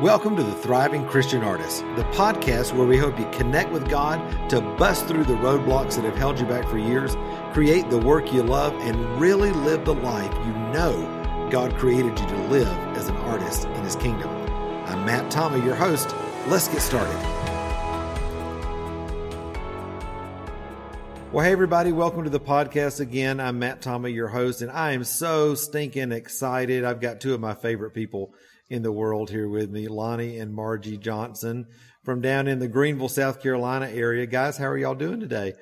Welcome to the Thriving Christian Artist, the podcast where we hope you connect with God to bust through the roadblocks that have held you back for years, create the work you love, and really live the life you know God created you to live as an artist in His kingdom. I'm Matt Tommey, your host. Let's get started. Well, hey, everybody, welcome to the podcast again. I'm Matt Tommey, your host, and I am so stinking excited. I've got two of my favorite people in the world here with me, Lonnie and Margie Johnson from down in the Greenville, South Carolina area. Guys, how are y'all doing today?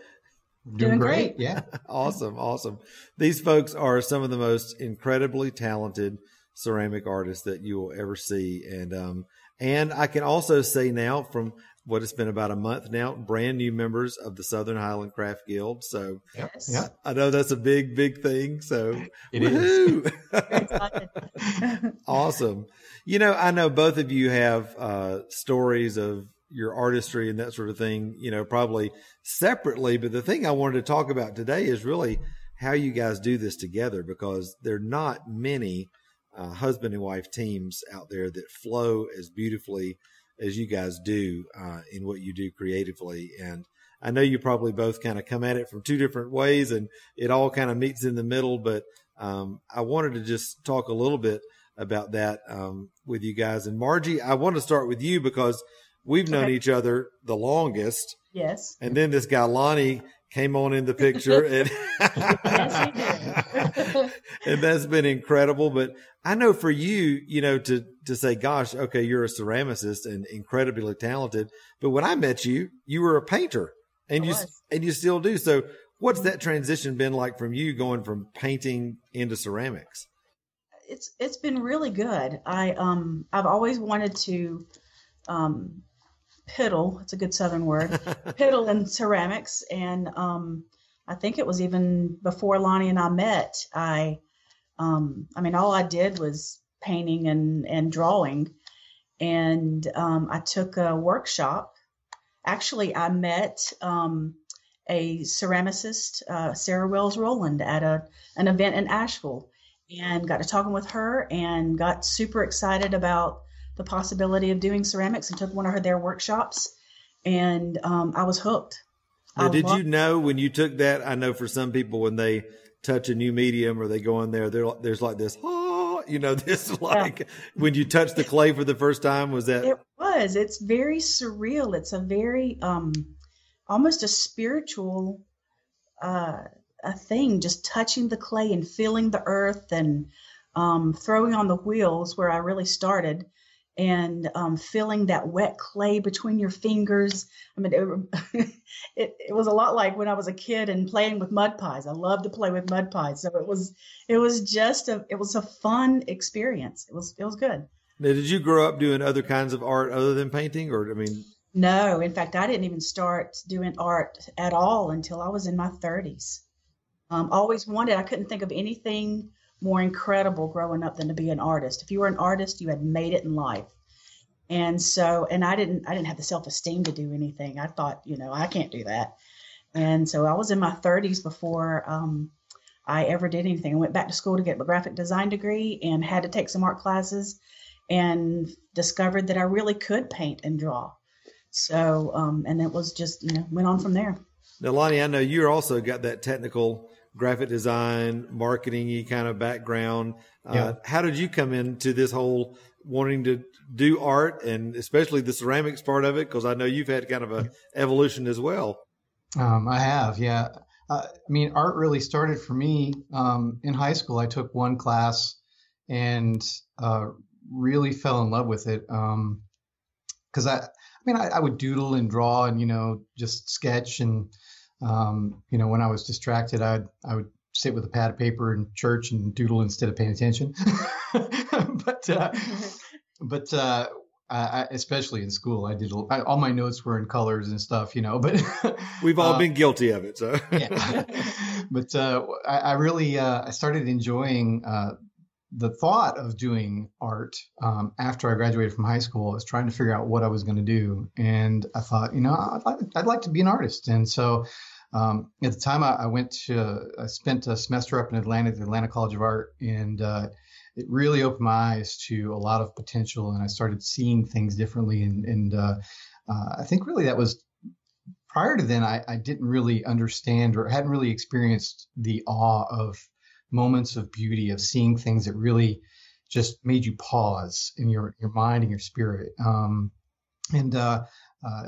Doing great. Yeah. awesome. Awesome. These folks are some of the most incredibly talented ceramic artists that you will ever see. And, um, and I can also say now from what it's been about a month now, brand new members of the Southern Highland Craft Guild. So yes. yeah, I know that's a big, big thing. So it is. awesome. You know, I know both of you have uh, stories of your artistry and that sort of thing, you know, probably separately. But the thing I wanted to talk about today is really how you guys do this together because there are not many uh, husband and wife teams out there that flow as beautifully as you guys do uh, in what you do creatively. And I know you probably both kind of come at it from two different ways and it all kind of meets in the middle. But um, I wanted to just talk a little bit about that um, with you guys. And Margie, I want to start with you because we've known okay. each other the longest. Yes. And then this guy Lonnie came on in the picture and and that's been incredible. But I know for you, you know, to to say, gosh, okay, you're a ceramicist and incredibly talented. But when I met you, you were a painter and I you was. and you still do. So what's that transition been like from you going from painting into ceramics? it's it's been really good. I um I've always wanted to um piddle, it's a good southern word, piddle in ceramics and um I think it was even before Lonnie and I met, I um I mean all I did was painting and and drawing and um I took a workshop. Actually, I met um a ceramicist, uh, Sarah Wells Rowland, at a an event in Asheville and got to talking with her and got super excited about the possibility of doing ceramics and took one of her their workshops and um, I was hooked. Now, did you know when you took that? I know for some people when they touch a new medium or they go in there, there's like this, oh, you know, this like yeah. when you touch the clay for the first time. Was that? It was. It's very surreal. It's a very um, almost a spiritual uh, a thing, just touching the clay and feeling the earth and um, throwing on the wheels where I really started and um, feeling that wet clay between your fingers. I mean, it, it, it, was a lot like when I was a kid and playing with mud pies. I loved to play with mud pies. So it was, it was just a, it was a fun experience. It was, it was good. Now, did you grow up doing other kinds of art other than painting or, I mean? No, in fact, I didn't even start doing art at all until I was in my 30s. Um, always wanted, I couldn't think of anything more incredible growing up than to be an artist. If you were an artist, you had made it in life. And so, and I didn't, I didn't have the self esteem to do anything. I thought, you know, I can't do that. And so I was in my 30s before um, I ever did anything. I went back to school to get my graphic design degree and had to take some art classes and discovered that I really could paint and draw. So, um, and it was just, you know, went on from there. Now, Lonnie, I know you're also got that technical graphic design, marketing kind of background. Uh. How did you come into this whole wanting to do art and especially the ceramics part of it? Because I know you've had kind of a evolution as well. Um, I have, yeah. Uh, I mean, art really started for me um, in high school. I took one class and uh, really fell in love with it because um, I, I mean, I, I, would doodle and draw and you know just sketch and um, you know, when I was distracted, I'd I would sit with a pad of paper in church and doodle instead of paying attention. but uh, but uh, I, especially in school, I did I, all my notes were in colors and stuff, you know. But we've all uh, been guilty of it, so yeah. But uh, I, I, really uh, I started enjoying uh, the thought of doing art um, after I graduated from high school. I was trying to figure out what I was going to do, and I thought, you know, I'd like, I'd like to be an artist, and so um, at the time, I, I, went to, I spent a semester up in Atlanta at the Atlanta College of Art, and uh, it really opened my eyes to a lot of potential, and I started seeing things differently. And, and uh, uh, I think really that was prior to then. I, I didn't really understand or hadn't really experienced the awe of moments of beauty of seeing things that really just made you pause in your your mind and your spirit. Um, and uh, uh,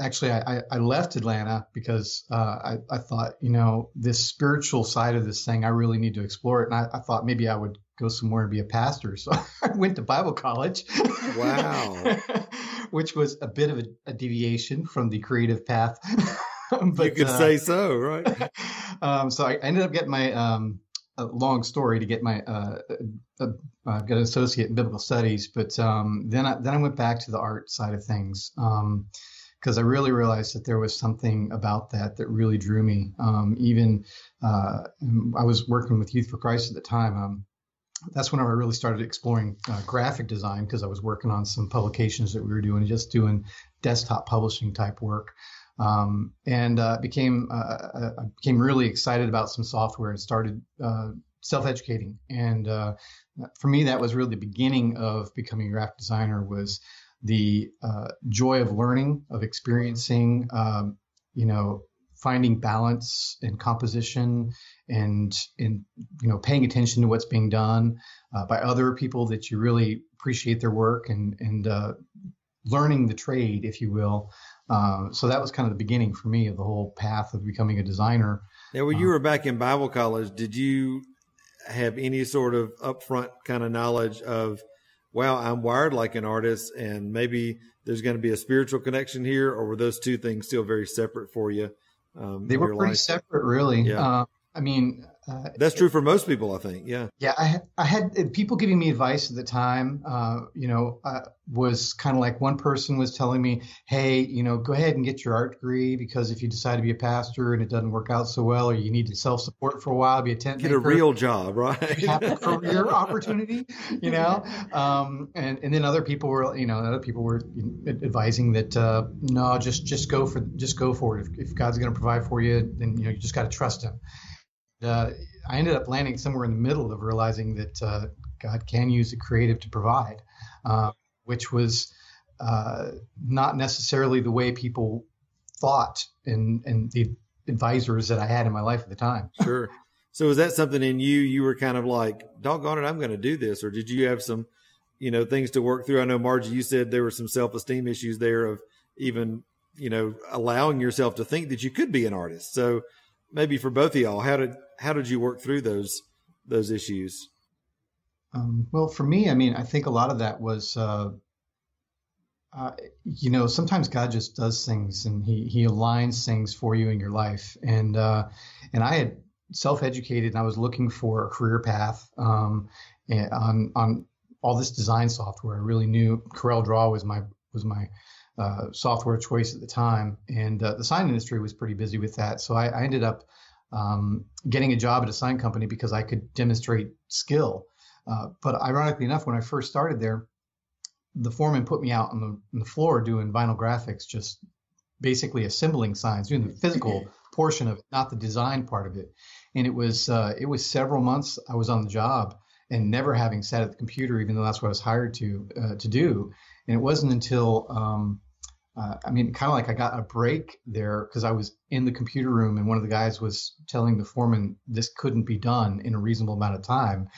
actually, I, I left Atlanta because uh, I, I thought, you know, this spiritual side of this thing, I really need to explore it. And I, I thought maybe I would go somewhere and be a pastor. So I went to Bible college. Wow. which was a bit of a, a deviation from the creative path. but, you could uh, say so, right? um, so I ended up getting my um, a long story to get my uh, uh, uh, got an associate in biblical studies, but um, then I, then I went back to the art side of things because I really realized that there was something about that that really drew me. Um, even uh, I was working with Youth for Christ at the time. Um, that's when I really started exploring uh, graphic design because I was working on some publications that we were doing, just doing desktop publishing type work um, and uh, became uh, uh, I became really excited about some software and started uh, self-educating. And uh, for me, that was really the beginning of becoming a graphic designer. Was the uh, joy of learning, of experiencing, um, you know, finding balance in composition and in you know paying attention to what's being done by other people that you really appreciate their work and and learning the trade, if you will. Uh, so that was kind of the beginning for me of the whole path of becoming a designer. Now, when you uh, were back in Bible college, did you have any sort of upfront kind of knowledge of, well, I'm wired like an artist and maybe there's going to be a spiritual connection here, or were those two things still very separate for you? Um, they were pretty life? separate, really. Yeah. Uh, I mean, uh, That's true for most people, I think. Yeah. Yeah, I, I had people giving me advice at the time. Uh, you know, uh, was kind of like one person was telling me, "Hey, you know, go ahead and get your art degree because if you decide to be a pastor and it doesn't work out so well, or you need to self support for a while, be a tent get maker, a real job, right? have a career opportunity, you know." Um, and and then other people were, you know, other people were advising that uh, no, just just go for just go for it. If, if God's going to provide for you, then you know you just got to trust Him uh, I ended up landing somewhere in the middle of realizing that uh, God can use a creative to provide, uh, which was uh, not necessarily the way people thought and and the advisors that I had in my life at the time. Sure. So was that something in you? You were kind of like, doggone it, I'm going to do this, or did you have some, you know, things to work through? I know Margie, you said there were some self esteem issues there of even, you know, allowing yourself to think that you could be an artist. So maybe for both of y'all, how did how did you work through those those issues? Um, well, for me, I mean, I think a lot of that was, uh, uh, you know, sometimes God just does things and he he aligns things for you in your life, and uh, and I had self-educated and I was looking for a career path um, on on all this design software. I really knew Corel Draw was my was my uh, software choice at the time, and uh, the sign industry was pretty busy with that. So I, I ended up um, getting a job at a sign company because I could demonstrate skill. Uh, but ironically enough, when I first started there, the foreman put me out on the, on the floor doing vinyl graphics, just basically assembling signs, doing the physical portion of it, not the design part of it. And it was uh, it was several months I was on the job and never having sat at the computer, even though that's what I was hired to uh, to do. And it wasn't until um, uh, I mean, kind of like I got a break there because I was in the computer room and one of the guys was telling the foreman this couldn't be done in a reasonable amount of time.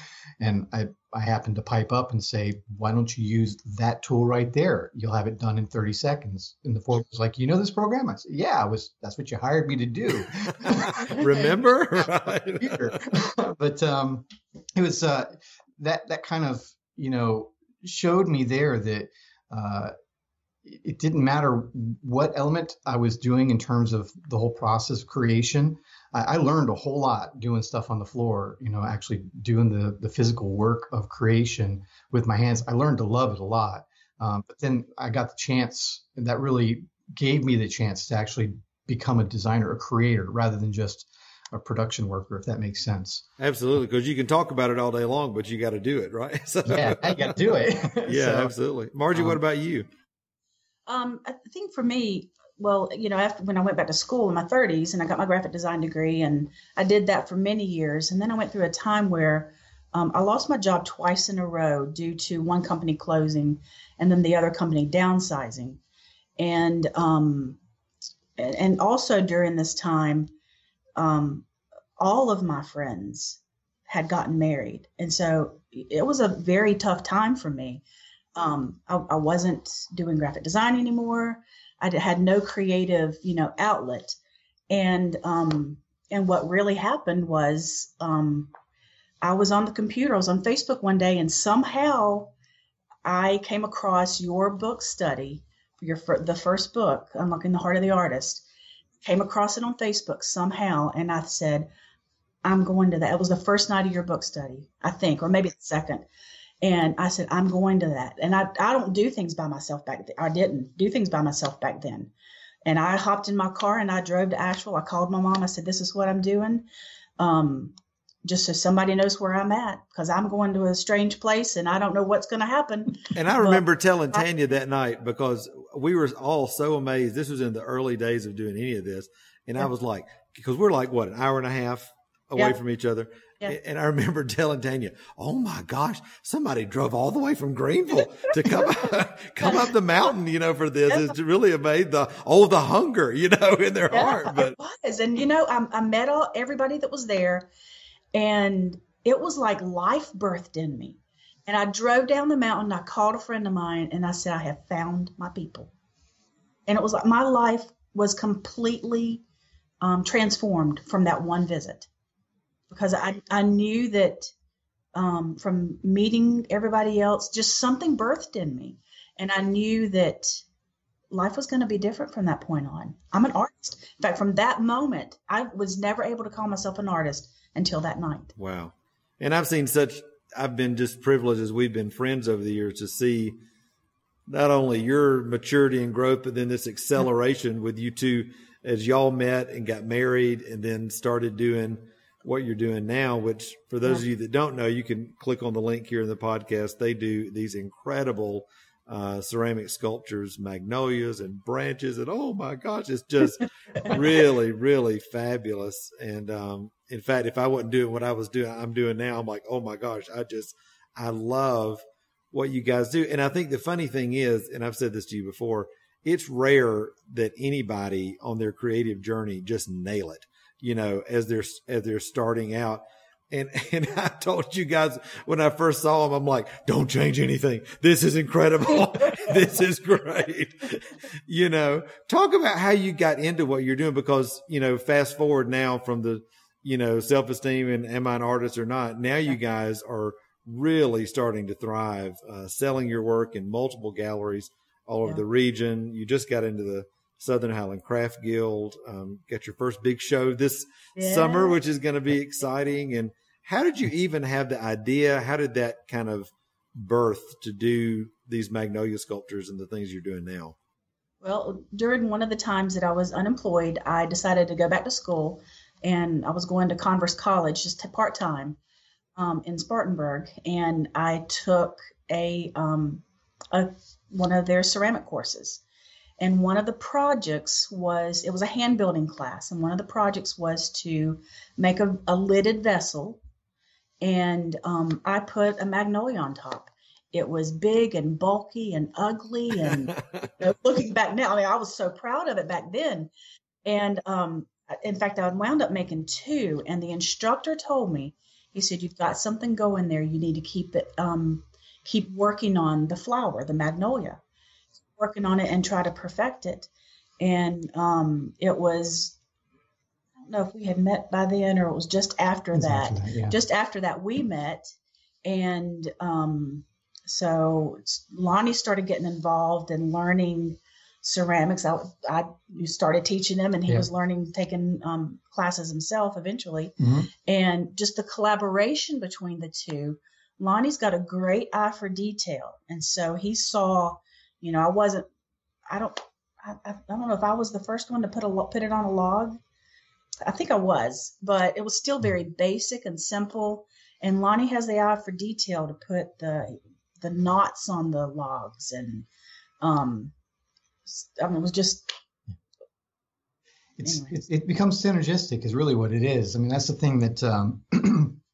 And I, I happened to pipe up and say, why don't you use that tool right there? You'll have it done in 30 seconds. And the foreman was like, you know this program? I said, yeah, I was, that's what you hired me to do. Remember? but um, it was uh, that, that kind of, you know, showed me there that, uh, it didn't matter what element I was doing in terms of the whole process of creation. I, I, learned a whole lot doing stuff on the floor, you know, actually doing the, the physical work of creation with my hands. I learned to love it a lot. Um, but then I got the chance, and that really gave me the chance to actually become a designer, a creator, rather than just a production worker, if that makes sense. Absolutely, because you can talk about it all day long, but you got to do it, right? So, yeah, I got to do it. yeah, so, absolutely. Margie, um, what about you? Um, I think for me, well, you know, after when I went back to school in my 30s and I got my graphic design degree, and I did that for many years, and then I went through a time where um, I lost my job twice in a row due to one company closing and then the other company downsizing. And um, and also during this time, um, all of my friends had gotten married, and so it was a very tough time for me. Um, I, I, wasn't doing graphic design anymore. I had no creative, you know, outlet, and um, and what really happened was um, I was on the computer, I was on Facebook one day, and somehow I came across your book study, your the first book, Unlocking the Heart of the Artist. Came across it on Facebook somehow, and I said, I'm going to that. It was the first night of your book study, I think, or maybe the second. And I said, I'm going to that. And I, I don't do things by myself back then. I didn't do things by myself back then. And I hopped in my car and I drove to Asheville. I called my mom. I said, This is what I'm doing. Um, just so somebody knows where I'm at because I'm going to a strange place and I don't know what's going to happen. And I remember but telling Tanya I, that night because we were all so amazed. This was in the early days of doing any of this. And yeah. I was like, because we're like, what, an hour and a half away yeah. from each other. Yeah. And I remember telling Tanya, "Oh my gosh, somebody drove all the way from Greenville to come come up the mountain, you know, for this. It's really made the oh the hunger, you know, in their yeah, heart." But it was, and you know, I, I met all everybody that was there, and it was like life birthed in me. And I drove down the mountain. I called a friend of mine, and I said, "I have found my people." And it was like my life was completely um, transformed from that one visit because I, I knew that um, from meeting everybody else, just something birthed in me. And I knew that life was going to be different from that point on. I'm an artist. In fact, from that moment, I was never able to call myself an artist until that night. Wow. And I've seen such, I've been just privileged as we've been friends over the years to see not only your maturity and growth, but then this acceleration with you two as y'all met and got married and then started doing what you're doing now, which for those yeah. of you that don't know, you can click on the link here in the podcast. They do these incredible uh, ceramic sculptures, magnolias and branches. And oh my gosh, it's just really, really fabulous. And um, in fact, if I wasn't doing what I was doing, I'm doing now, I'm like, oh my gosh, I just, I love what you guys do. And I think the funny thing is, and I've said this to you before, it's rare that anybody on their creative journey just nail it you know, as they're, as they're starting out. And, and I told you guys when I first saw them, I'm like, don't change anything. This is incredible. this is great. you know, talk about how you got into what you're doing because, you know, fast forward now from the, you know, self esteem and am I an artist or not? Now you guys are really starting to thrive, uh, selling your work in multiple galleries all over yeah. the region. You just got into the Southern Highland Craft Guild. Um, got your first big show this yeah. summer, which is going to be exciting. And how did you even have the idea? How did that kind of birth to do these magnolia sculptures and the things you're doing now? Well, during one of the times that I was unemployed, I decided to go back to school, and I was going to Converse College just part time um, in Spartanburg, and I took a, um, a one of their ceramic courses and one of the projects was it was a hand building class, and one of the projects was to make a, a lidded vessel, and um, I put a magnolia on top. It was big and bulky and ugly, and you know, looking back now, I mean, I was so proud of it back then. And um, in fact, I wound up making two, and the instructor told me, he said, "You've got something going there. You need to keep it, um, keep working on the flower, the magnolia." Working on it and try to perfect it. And um, it was, I don't know if we had met by then or it was just after was that. After that yeah. Just after that, we met. And um, so Lonnie started getting involved and learning ceramics. I, I started teaching him, and he yeah. was learning, taking um, classes himself eventually. Mm-hmm. And just the collaboration between the two. Lonnie's got a great eye for detail, and so he saw you know, I wasn't. I don't. I, I don't know if I was the first one to put a put it on a log. I think I was, but it was still very basic and simple. And Lonnie has the eye for detail to put the the knots on the logs, and um, I mean, it was just. It's, it becomes synergistic is really what it is. I mean, that's the thing that um,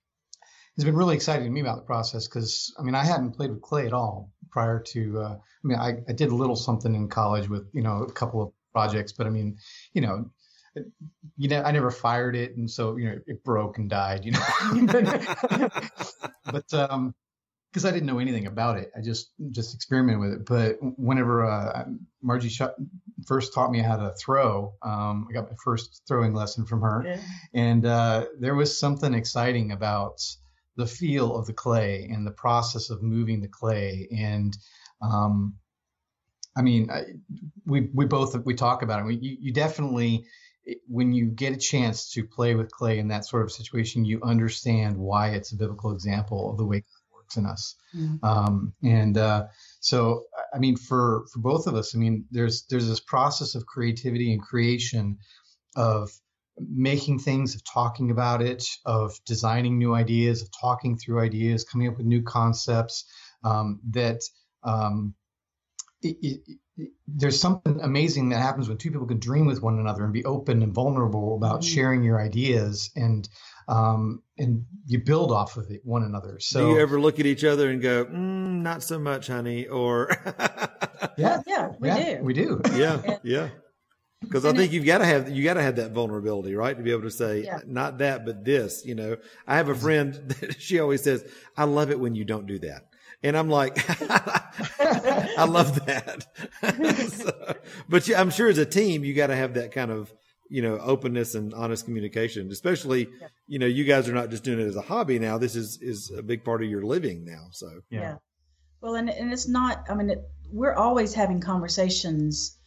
has been really exciting to me about the process because I mean I hadn't played with clay at all prior to. Uh, I mean I, I did a little something in college with you know a couple of projects, but I mean you know you know, I never fired it, and so you know, it broke and died. You know, but um, because I didn't know anything about it, I just just experimented with it. But whenever uh, Margie shot, first taught me how to throw, um, I got my first throwing lesson from her, yeah. and uh, there was something exciting about the feel of the clay and the process of moving the clay and um, I mean, I, we we both we talk about it. We, you, you definitely when you get a chance to play with clay in that sort of situation, you understand why it's a biblical example of the way God works in us. Mm-hmm. Um, and uh, so, I mean, for for both of us, I mean, there's there's this process of creativity and creation, of making things, of talking about it, of designing new ideas, of talking through ideas, coming up with new concepts um, that. Um, it, it, there's something amazing that happens when two people can dream with one another and be open and vulnerable about mm-hmm. sharing your ideas and um, and you build off of it one another. So do you ever look at each other and go, mm, "Not so much, honey," or yeah, yeah, we yeah, do, we do, yeah, yeah. Because I think you've got to have you got to have that vulnerability, right, to be able to say yeah. not that, but this. You know, I have a mm-hmm. friend that she always says, "I love it when you don't do that." And I'm like, I love that. so, but I'm sure as a team, you got to have that kind of, you know, openness and honest communication, especially, yeah. you know, you guys are not just doing it as a hobby now. This is, is a big part of your living now. So, yeah. yeah. Well, and, and it's not, I mean, it, we're always having conversations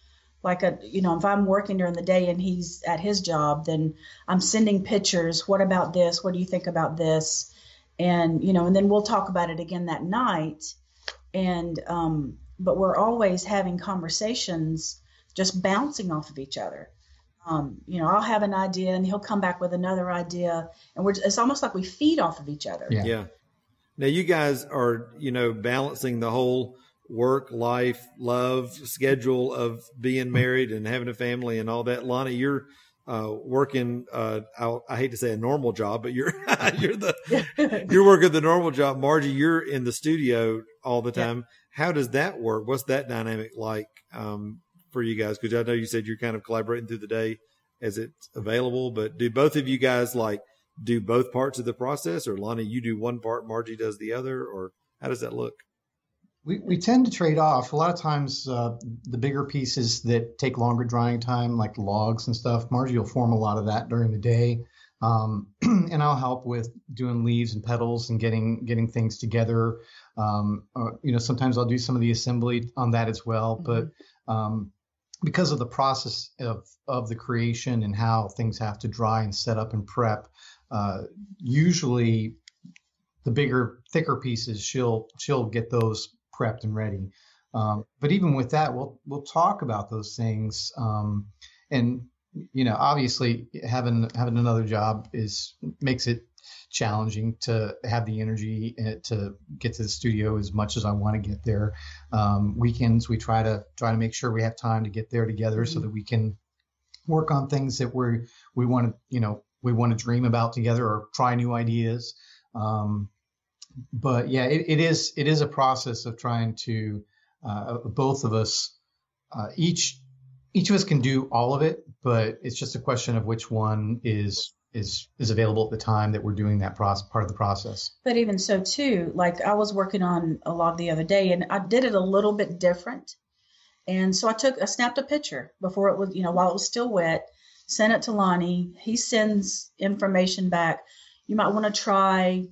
like a you know if i'm working during the day and he's at his job then i'm sending pictures. What about this? What do you think about this? And you know and then we'll talk about it again that night. And um but we're always having conversations just bouncing off of each other. Um, you know i'll have an idea and he'll come back with another idea. And we're it's almost like we feed off of each other. Yeah, yeah. now you guys are you know balancing the whole work life love schedule of being married and having a family and all that lonnie you're uh, working uh, I, I, hate to say a normal job, but you're you're the you're working the normal job. Margie, you're in the studio all the time. Yeah. How does that work? What's that dynamic like um, for you guys? Because I know you said you're kind of collaborating through the day as it's available, but do both of you guys like do both parts of the process, or Lonnie, you do one part, Margie does the other, or how does that look? We, we tend to trade off. A lot of times, uh, the bigger pieces that take longer drying time, like logs and stuff, Margie will form a lot of that during the day. Um, and I'll help with doing leaves and petals and getting getting things together. Um, uh, you know, sometimes I'll do some of the assembly on that as well. Mm-hmm. But um, because of the process of of the creation and how things have to dry and set up and prep, uh, usually the bigger, thicker pieces, she'll she'll get those prepped and ready. Um, but even with that, we'll we'll talk about those things. Um, and you know, obviously, having having another job is makes it challenging to have the energy eh, to get to the studio as much as I want to get there. Um, weekends, we try to try to make sure we have time to get there together mm-hmm. so that we can work on things that we we want to you know we want to dream about together or try new ideas. Um, but yeah, it, it is it is a process of trying to uh, both of us uh, each each of us can do all of it, but it's just a question of which one is is is available at the time that we're doing that process part of the process. But even so too, like I was working on a log the other day and I did it a little bit different. And so I took I snapped a picture before it was, you know, while it was still wet, sent it to Lonnie. He sends information back. You might want to try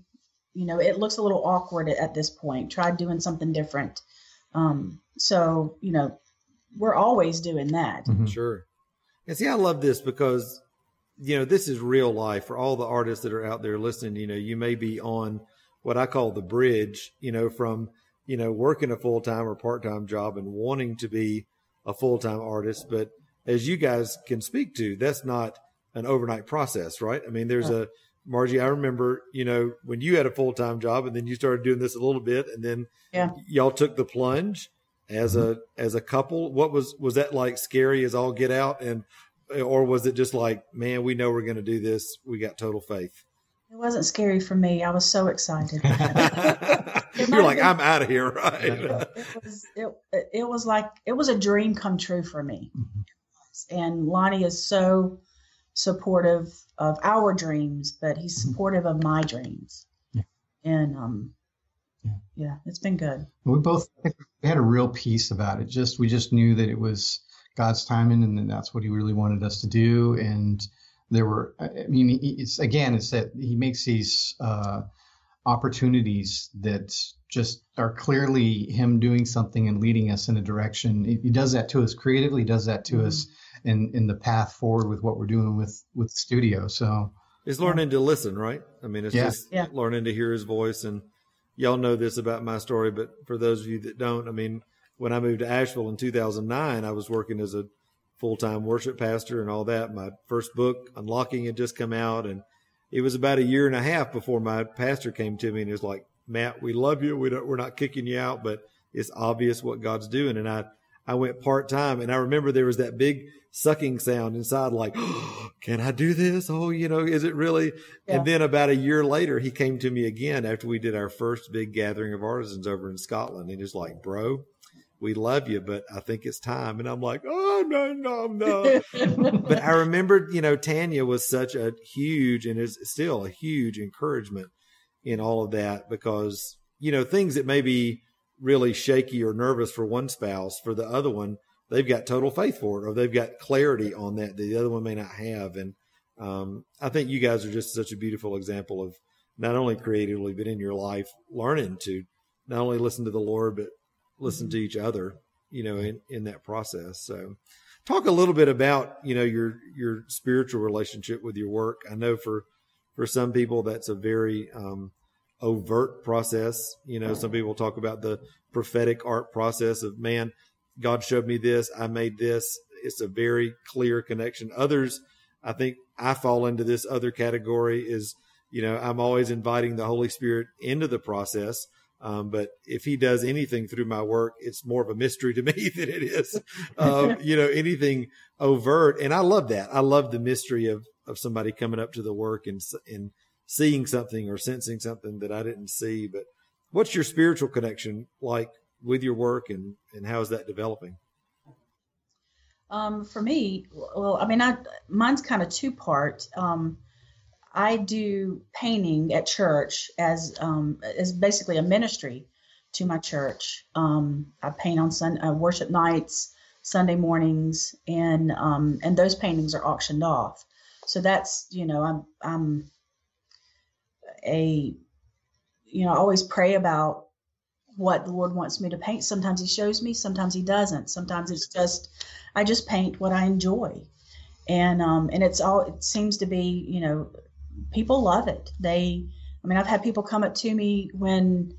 you know, it looks a little awkward at, this point. Try doing something different. Um, so, you know, we're always doing that. Mm-hmm. Sure. And see, I love this because, you know, this is real life for all the artists that are out there listening. You know, you may be on what I call the bridge, you know, from, you know, working a full time or part time job and wanting to be a full time artist. But as you guys can speak to, that's not an overnight process, right? I mean, there's yeah. a, Margie, I remember, you know, when you had a full time job and then you started doing this a little bit and then yeah. y'all took the plunge as mm-hmm. a as a couple. What was was that like scary as all get out and or was it just like, man, we know we're gonna do this, we got total faith? It wasn't scary for me. I was so excited. You're like, I'm out of here, right? it was it, it was like it was a dream come true for me. Mm-hmm. And Lonnie is so supportive of our dreams, but he's mm-hmm. supportive of my dreams. Yeah. And um yeah. yeah, it's been good. We both we had a real peace about it. Just we just knew that it was God's timing and that's what he really wanted us to do and there were i mean it's again it's that he makes these uh, opportunities that just are clearly him doing something and leading us in a direction he does that to us creatively he does that to mm-hmm. us in in the path forward with what we're doing with with the studio so it's learning to listen right i mean it's yeah. just yeah. learning to hear his voice and y'all know this about my story but for those of you that don't i mean when i moved to asheville in 2009 i was working as a full time worship pastor and all that. My first book, Unlocking, had just come out, and it was about a year and a half before my pastor came to me and was like, "Matt, we love you. We don't, we're not kicking you out, but it's obvious what God's doing." And I I went part time, and I remember there was that big sucking sound inside, like, oh, "Can I do this? Oh, you know, is it really?" Yeah. And then about a year later, he came to me again after we did our first big gathering of artisans over in Scotland. And he's like, "Bro." we love you, but I think it's time. And I'm like, oh, no, no, no. but I remembered, you know, Tanya was such a huge and is still a huge encouragement in all of that because, you know, things that may be really shaky or nervous for one spouse, for the other one, they've got total faith for it or they've got clarity on that that the other one may not have. And um, I think you guys are just such a beautiful example of not only creatively, but in your life, learning to not only listen to the Lord, but listen to each other, you know, in, in that process. So talk a little bit about, you know, your, your spiritual relationship with your work. I know for, for some people that's a very, um, overt process. You know, some people talk about the prophetic art process of man, God showed me this, I made this. It's a very clear connection. Others, I think I fall into this other category is, you know, I'm always inviting the Holy Spirit into the process. Um, but if he does anything through my work, it's more of a mystery to me than it is, uh, you know, anything overt. And I love that. I love the mystery of, of somebody coming up to the work and, and seeing something or sensing something that I didn't see. But what's your spiritual connection like with your work and, and how is that developing? Um, for me, well, I mean, I, mine's kind of two part. Um, I do painting at church as um, as basically a ministry to my church. Um, I paint on sun, uh, worship nights, Sunday mornings, and um, and those paintings are auctioned off. So that's you know I'm I'm a you know I always pray about what the Lord wants me to paint. Sometimes He shows me, sometimes He doesn't. Sometimes it's just I just paint what I enjoy, and um, and it's all it seems to be you know people love it. They, I mean, I've had people come up to me when,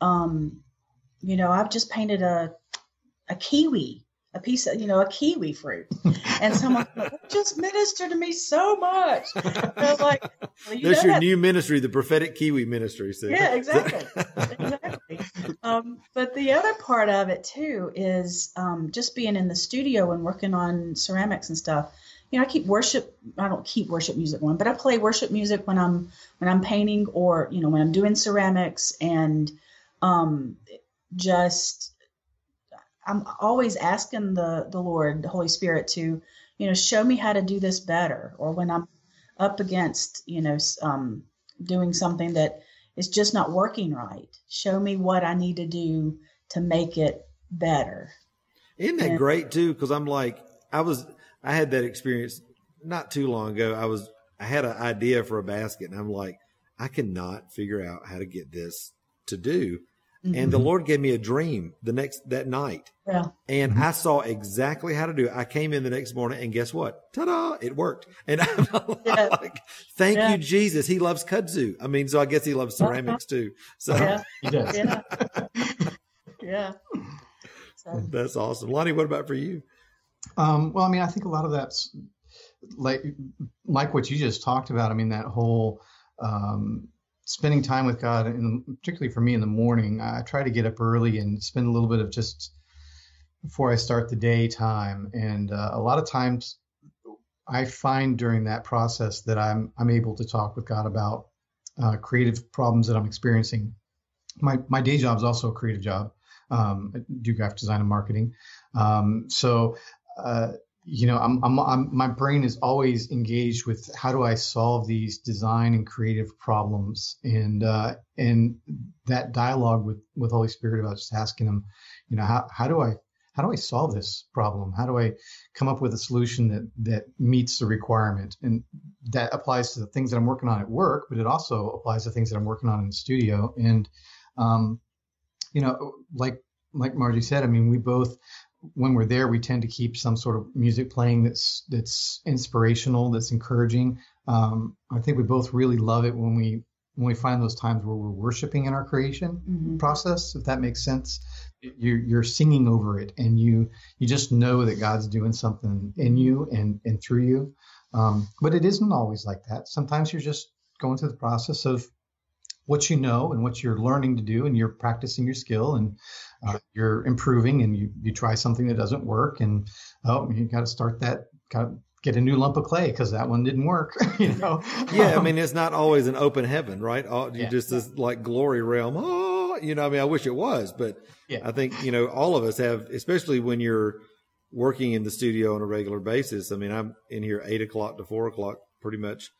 um, you know, I've just painted a, a kiwi, a piece of, you know, a kiwi fruit. And someone just ministered to me so much. I was like, well, you That's your that. new ministry, the prophetic kiwi ministry. So. Yeah, exactly. exactly. Um, but the other part of it too is um, just being in the studio and working on ceramics and stuff you know, I keep worship. I don't keep worship music on, but I play worship music when I'm when I'm painting or you know when I'm doing ceramics and um, just I'm always asking the the Lord, the Holy Spirit, to you know show me how to do this better. Or when I'm up against you know um, doing something that is just not working right, show me what I need to do to make it better. Isn't that and, great too? Because I'm like I was I had that experience not too long ago. I was I had an idea for a basket, and I'm like, I cannot figure out how to get this to do. Mm-hmm. And the Lord gave me a dream the next that night. Yeah. And mm-hmm. I saw exactly how to do it. I came in the next morning and guess what? Ta-da! It worked. And I'm yeah. like, thank yeah. you, Jesus. He loves kudzu. I mean, so I guess he loves ceramics too. So yeah. he does. Yeah. yeah. So. That's awesome. Lonnie, what about for you? Um, well, I mean, I think a lot of that's like like what you just talked about. I mean, that whole um, spending time with God, and particularly for me in the morning, I try to get up early and spend a little bit of just before I start the day time. And uh, a lot of times, I find during that process that I'm I'm able to talk with God about uh, creative problems that I'm experiencing. My my day job is also a creative job. Um, I do graphic design and marketing. Um, so uh, you know, I'm, I'm, I'm, my brain is always engaged with how do I solve these design and creative problems, and uh, and that dialogue with with Holy Spirit about just asking him, you know, how how do I how do I solve this problem? How do I come up with a solution that that meets the requirement? And that applies to the things that I'm working on at work, but it also applies to things that I'm working on in the studio. And um, you know, like like Margie said, I mean, we both when we're there, we tend to keep some sort of music playing that's that's inspirational, that's encouraging. Um, I think we both really love it when we when we find those times where we're worshiping in our creation mm-hmm. process, if that makes sense. You're, you're singing over it, and you you just know that God's doing something in you and and through you. Um, but it isn't always like that. Sometimes you're just going through the process of what you know and what you're learning to do, and you're practicing your skill, and uh, you're improving, and you you try something that doesn't work, and oh, you got to start that. got to get a new lump of clay because that one didn't work. you know. yeah, I mean it's not always an open heaven, right? you yeah. just this like glory realm. Oh, you know, I mean I wish it was, but yeah. I think you know all of us have, especially when you're working in the studio on a regular basis. I mean I'm in here eight o'clock to four o'clock, pretty much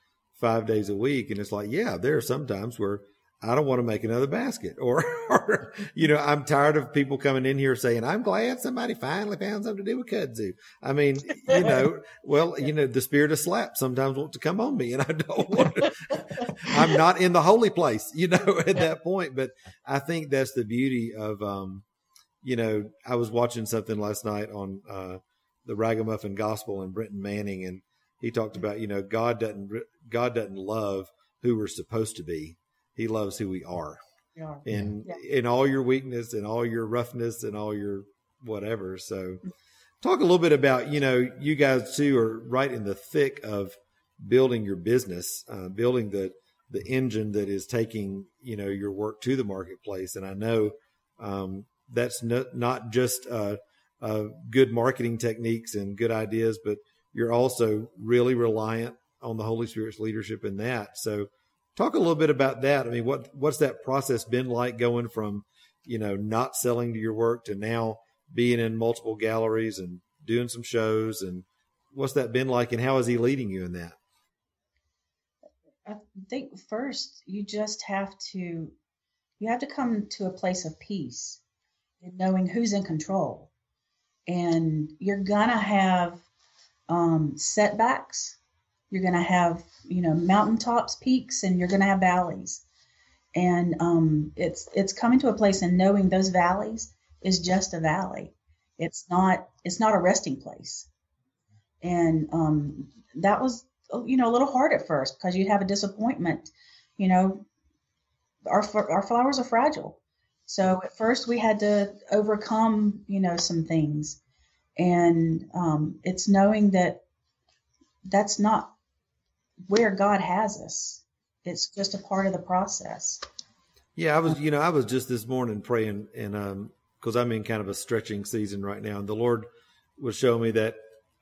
five days a week, and it's like yeah, there are some times where I don't want to make another basket. Or, or, you know, I'm tired of people coming in here saying, I'm glad somebody finally found something to do with kudzu. I mean, you know, well, you know, the spirit of slap sometimes wants to come on me and I don't want to, I'm not in the holy place, you know, at that point. But I think that's the beauty of, um, you know, I was watching something last night on, uh, the Ragamuffin Gospel and Brennan Manning, and he talked about, you know, God doesn't, God doesn't love who we're supposed to be he loves who we are. Yeah. In yeah. in all your weakness and all your roughness and all your whatever. So talk a little bit about, you know, you guys too are right in the thick of building your business, uh, building the the engine that is taking, you know, your work to the marketplace. And I know um, that's not, not just uh, uh, good marketing techniques and good ideas, but you're also really reliant on the Holy Spirit's leadership in that. So Talk a little bit about that. I mean, what what's that process been like going from, you know, not selling to your work to now being in multiple galleries and doing some shows and what's that been like and how is he leading you in that? I think first you just have to you have to come to a place of peace and knowing who's in control. And you're gonna have um, setbacks you're going to have, you know, mountaintops, peaks, and you're going to have valleys. And um, it's it's coming to a place and knowing those valleys is just a valley. It's not it's not a resting place. And um, that was you know a little hard at first because you'd have a disappointment. You know, our our flowers are fragile. So at first we had to overcome, you know, some things, and um, it's knowing that that's not where God has us. It's just a part of the process. Yeah, I was, you know, I was just this morning praying, and um, because I'm in kind of a stretching season right now, and the Lord was showing me that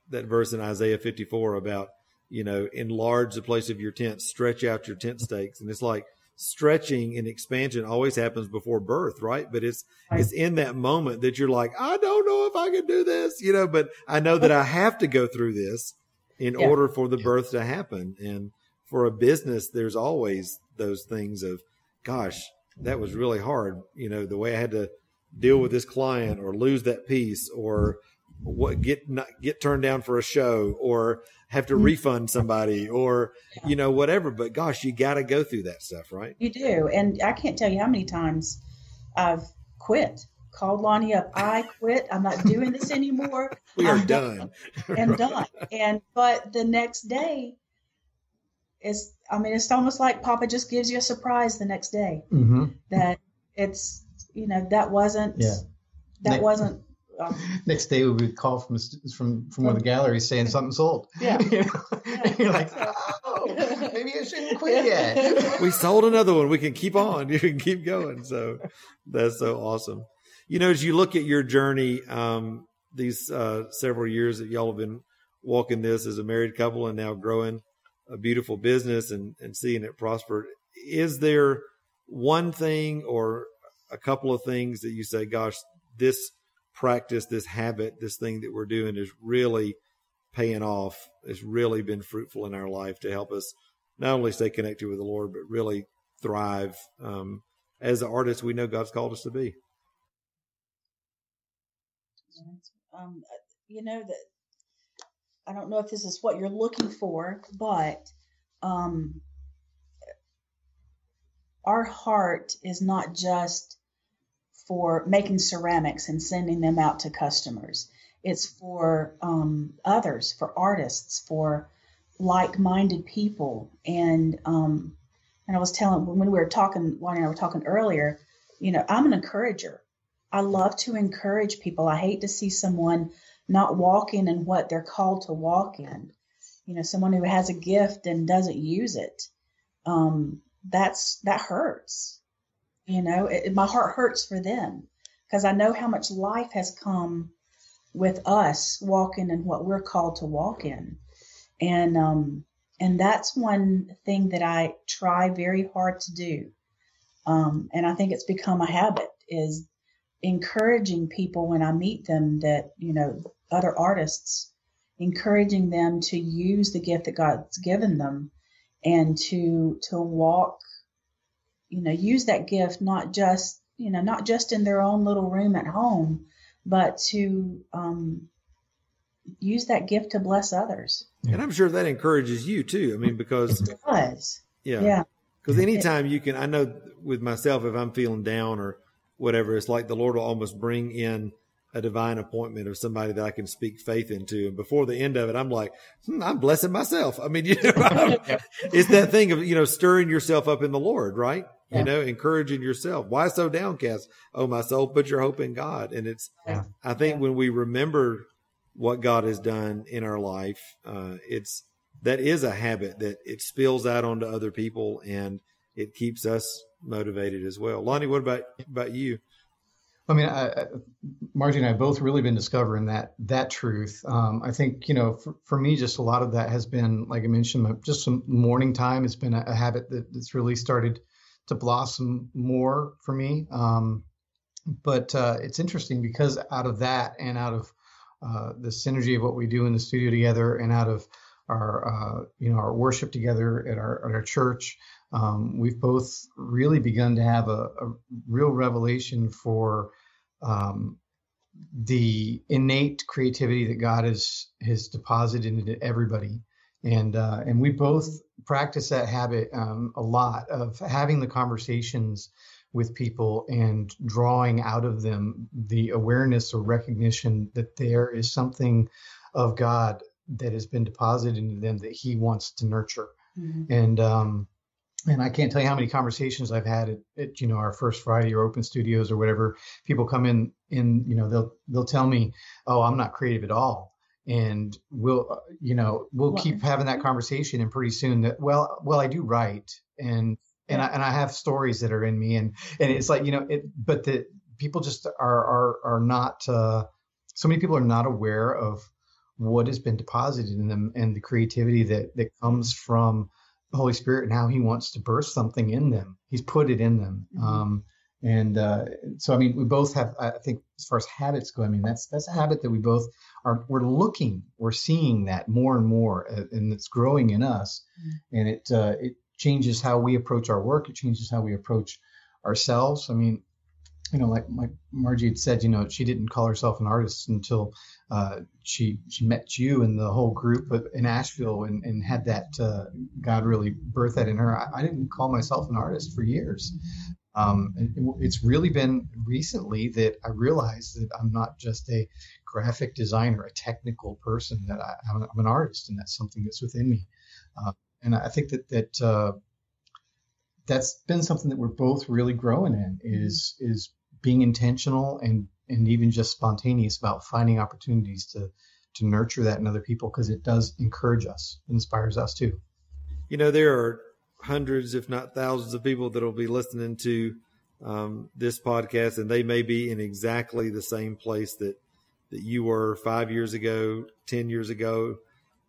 that verse in Isaiah 54 about, you know, enlarge the place of your tent, stretch out your tent stakes, and it's like stretching and expansion always happens before birth, right? But it's right. it's in that moment that you're like, I don't know if I can do this, you know, but I know that I have to go through this in yeah. order for the birth to happen. And for a business, there's always those things of, gosh, that was really hard. You know, the way I had to deal with this client or lose that piece or what get not, get turned down for a show or have to mm-hmm. refund somebody or you know whatever but gosh you got to go through that stuff right you do and i can't tell you how many times i've quit called Lonnie up. I quit. I'm not doing this anymore. we are I'm done. done. and done. And but the next day it's I mean it's almost like Papa just gives you a surprise the next day. Mm-hmm. That it's you know that wasn't yeah. that next, wasn't um, next day we would call from from from one of the galleries saying something sold. Yeah, you know? yeah. you're like, oh, maybe I shouldn't quit yet. we sold another one. We can keep on. You can keep going. So that's so awesome you know, as you look at your journey, um, these uh, several years that y'all have been walking this as a married couple and now growing a beautiful business and, and seeing it prosper, is there one thing or a couple of things that you say, gosh, this practice, this habit, this thing that we're doing is really paying off. It's really been fruitful in our life to help us not only stay connected with the Lord, but really thrive um, as the artists we know God's called us to be. Um, you know that I don't know if this is what you're looking for, but um, our heart is not just for making ceramics and sending them out to customers. It's for um, others, for artists, for like-minded people, and um, and I was telling when we were talking, Lonnie and I were talking earlier. You know, I'm an encourager. I love to encourage people. I hate to see someone not walking in what they're called to walk in. You know, someone who has a gift and doesn't use it. Um, that's that hurts. You know, it, my heart hurts for them because I know how much life has come with us walking in what we're called to walk in, and um, and that's one thing that I try very hard to do. Um, and I think it's become a habit is encouraging people when I meet them that, you know, other artists, encouraging them to use the gift that God's given them and to to walk, you know, use that gift not just, you know, not just in their own little room at home, but to um, use that gift to bless others. And I'm sure that encourages you too. I mean, because it does. Yeah. Yeah. Because anytime you can, I know with myself, if I'm feeling down or whatever, it's like the Lord will almost bring in a divine appointment of somebody that I can speak faith into. And before the end of it, I'm like, hmm, I'm blessing myself. I mean, you know, it's that thing of, you know, stirring yourself up in the Lord, right? Yeah. You know, encouraging yourself. Why so downcast? Oh, my soul, put your hope in God. And it's, yeah. I think yeah. when we remember what God has done in our life, uh, it's, that is a habit that it spills out onto other people and it keeps us motivated as well. Lonnie, what about about you? I mean, I, Margie and I both really been discovering that that truth. Um, I think you know, for, for, me, just a lot of that has been, like I mentioned, just some morning time has been a, a habit that, that's really started to blossom more for me. Um, but uh, it's interesting because out of that and out of uh, the synergy of what we do in the studio together, and out of our uh, you know our worship together at our at our church, um, we've both really begun to have a, a real revelation for um, the innate creativity that God has has deposited into everybody, and uh, and we both practice that habit um, a lot of having the conversations with people and drawing out of them the awareness or recognition that there is something of God that has been deposited into them that He wants to nurture, mm-hmm. and um, and I can't tell you how many conversations I've had at, at, you know our first Friday or open studios or whatever. People come in in you know they'll they'll tell me, oh, I'm not creative at all, and we'll you know we'll what? keep having that conversation, and pretty soon that well well I do write and and I and I have stories that are in me, and and it's like you know it, but the people just are are are not. Uh, so many people are not aware of what has been deposited in them and the creativity that that comes from Holy Spirit and how He wants to burst something in them. He's put it in them. Mm-hmm. Um, and uh, so, I mean, we both have. I think, as far as habits go, I mean, that's that's a habit that we both are. We're looking, we're seeing that more and more, uh, and it's growing in us. Mm-hmm. And it uh, it changes how we approach our work. It changes how we approach ourselves. I mean, you know, like like Margie had said, you know, she didn't call herself an artist until uh, she she met you and the whole group in Asheville and, and had that uh, God really birthed that in her. I, I, didn't call myself an artist for years. Um, it's really been recently that I realized that I'm not just a graphic designer, a technical person. That I, am an artist, and that's something that's within me. Uh, and I think that that uh, that's been something that we're both really growing in is is being intentional and and even just spontaneous about finding opportunities to to nurture that in other people because it does encourage us, inspires us too. You know, there are hundreds, if not thousands, of people that will be listening to um, this podcast, and they may be in exactly the same place that that you were five years ago, ten years ago,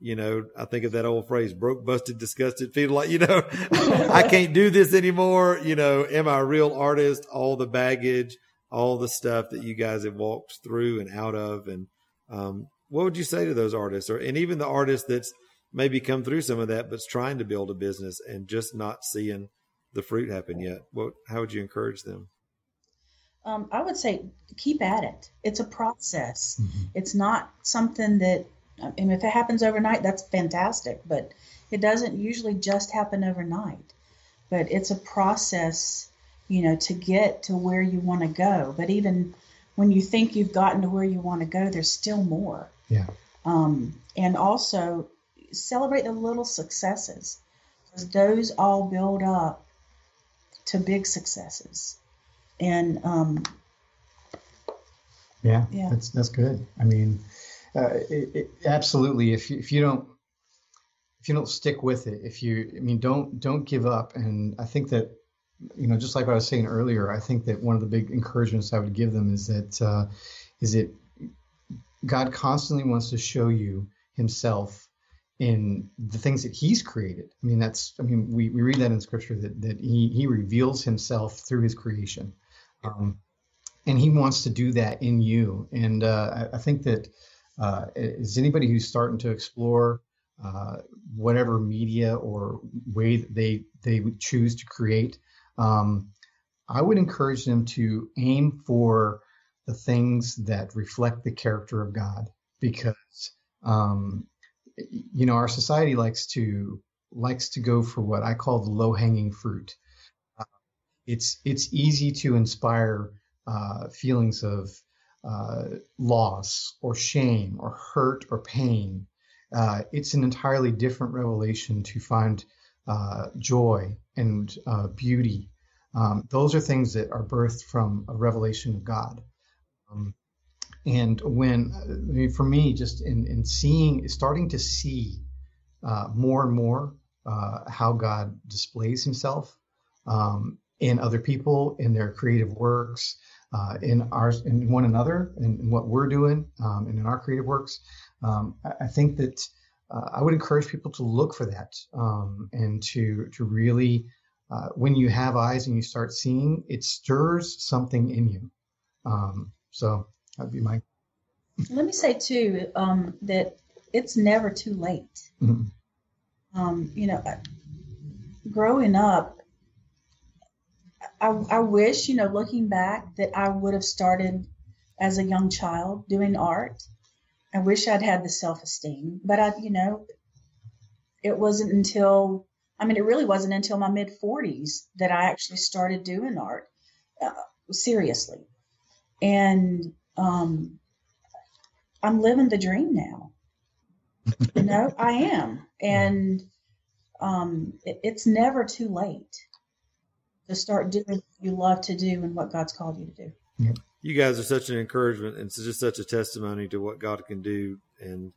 you know, I think of that old phrase, broke, busted, disgusted, feel like, you know, I can't do this anymore. You know, am I a real artist? All the baggage, all the stuff that you guys have walked through and out of. And, um, what would you say to those artists or, and even the artist that's maybe come through some of that, but's trying to build a business and just not seeing the fruit happen yet? What, how would you encourage them? Um, I would say keep at it. It's a process. Mm-hmm. It's not something that Mean, if it happens overnight, that's fantastic, but it doesn't usually just happen overnight. But it's a process, you know, to get to where you want to go. But even when you think you've gotten to where you want to go, there's still more. Yeah. Um, and also celebrate the little successes because those all build up to big successes. And um, yeah, yeah, that's that's good. I mean, uh, it, it, absolutely. If you, if you don't if you don't stick with it, if you I mean don't don't give up. And I think that you know just like what I was saying earlier, I think that one of the big encouragements I would give them is that uh, is that God constantly wants to show you Himself in the things that He's created. I mean that's I mean we, we read that in Scripture that that He He reveals Himself through His creation. Um, and he wants to do that in you. And uh, I, I, think that uh, is anybody who's starting to explore uh, whatever media or way that they they choose to create, um, I would encourage them to aim for the things that reflect the character of God, because um, you know our society likes to likes to go for what I call the low hanging fruit. Uh, it's it's easy to inspire uh, feelings of uh, loss or shame or hurt or pain. Uh, it's an entirely different revelation to find uh, joy and uh, beauty. Um, those are things that are birthed from a revelation of God. Um, and when, I mean, for me, just in, in seeing, starting to see uh, more and more how God displays himself um, in other people, in their creative works, uh, in our in one another and in what we're doing um, and in our creative works. Um, I, I, think that uh, I would encourage people to look for that um, and to to really uh, when you have eyes and you start seeing, it stirs something in you. Um, so that'd be my. Let me say too um, that it's never too late. Mm-hmm. Um, you know, growing up, I, I wish, you know, looking back, that I would have started as a young child doing art. I wish I'd had the self esteem, but I, you know, it wasn't until, I mean, it really wasn't until my mid 40s that I actually started doing art uh, seriously. And um, I'm living the dream now. you know, I am. And um, it, it's never too late to start doing what you love to do and what God's called you to do. You guys are such an encouragement and it's just such a testimony to what God can do and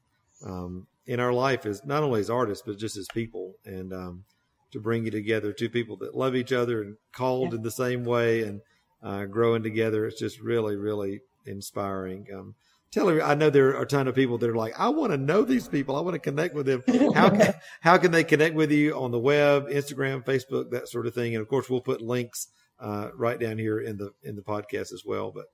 um, in our life as not only as artists but just as people and um, to bring you together two people that love each other and called yeah. in the same way and uh, growing together. It's just really, really inspiring. Um, tell her I know there are a ton of people that are like, I want to know these people. I want to connect with them. How can, how can they connect with you on the web, Instagram, Facebook, that sort of thing? And of course, we'll put links uh, right down here in the in the podcast as well. But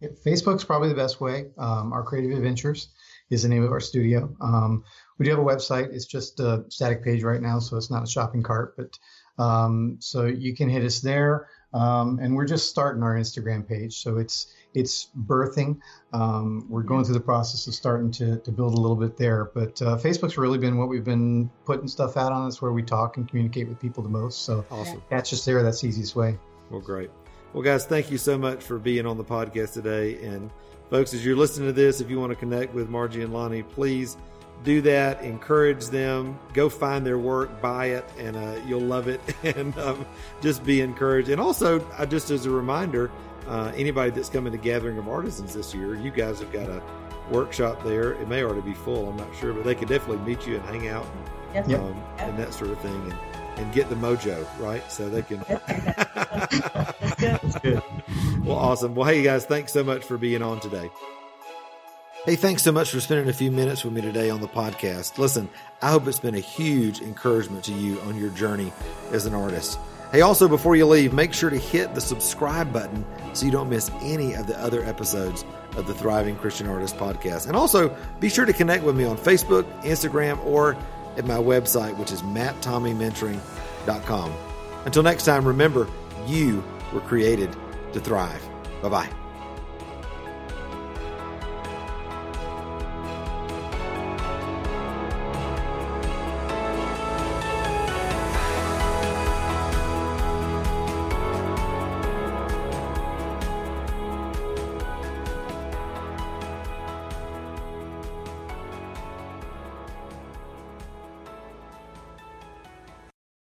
yeah, Facebook's probably the best way. Um, our Creative Adventures is the name of our studio. Um, we do have a website. It's just a static page right now, so it's not a shopping cart. But um, so you can hit us there. Um, and we're just starting our Instagram page, so it's it's birthing. Um, we're going through the process of starting to, to build a little bit there, but uh, Facebook's really been what we've been putting stuff out on. It's where we talk and communicate with people the most. So awesome. That's just there. That's the easiest way. Well, great. Well, guys, thank you so much for being on the podcast today. And folks, as you're listening to this, if you want to connect with Margie and Lonnie, please do that. Encourage them. Go find their work, buy it, and uh, you'll love it. and um, just be encouraged. And also, uh, just as a reminder, uh, anybody that's coming to Gathering of Artisans this year, you guys have got a workshop there. It may already be full. I'm not sure, but they could definitely meet you and hang out and, yep. um, and that sort of thing. And, and get the mojo, right? So they can. That's good. Well, awesome. Well, hey, guys, thanks so much for being on today. Hey, thanks so much for spending a few minutes with me today on the podcast. Listen, I hope it's been a huge encouragement to you on your journey as an artist. Hey, also, before you leave, make sure to hit the subscribe button so you don't miss any of the other episodes of the Thriving Christian Artist podcast. And also, be sure to connect with me on Facebook, Instagram, or at my website, which is matttommeymentoring.com. Until next time, remember, you were created to thrive. Bye bye.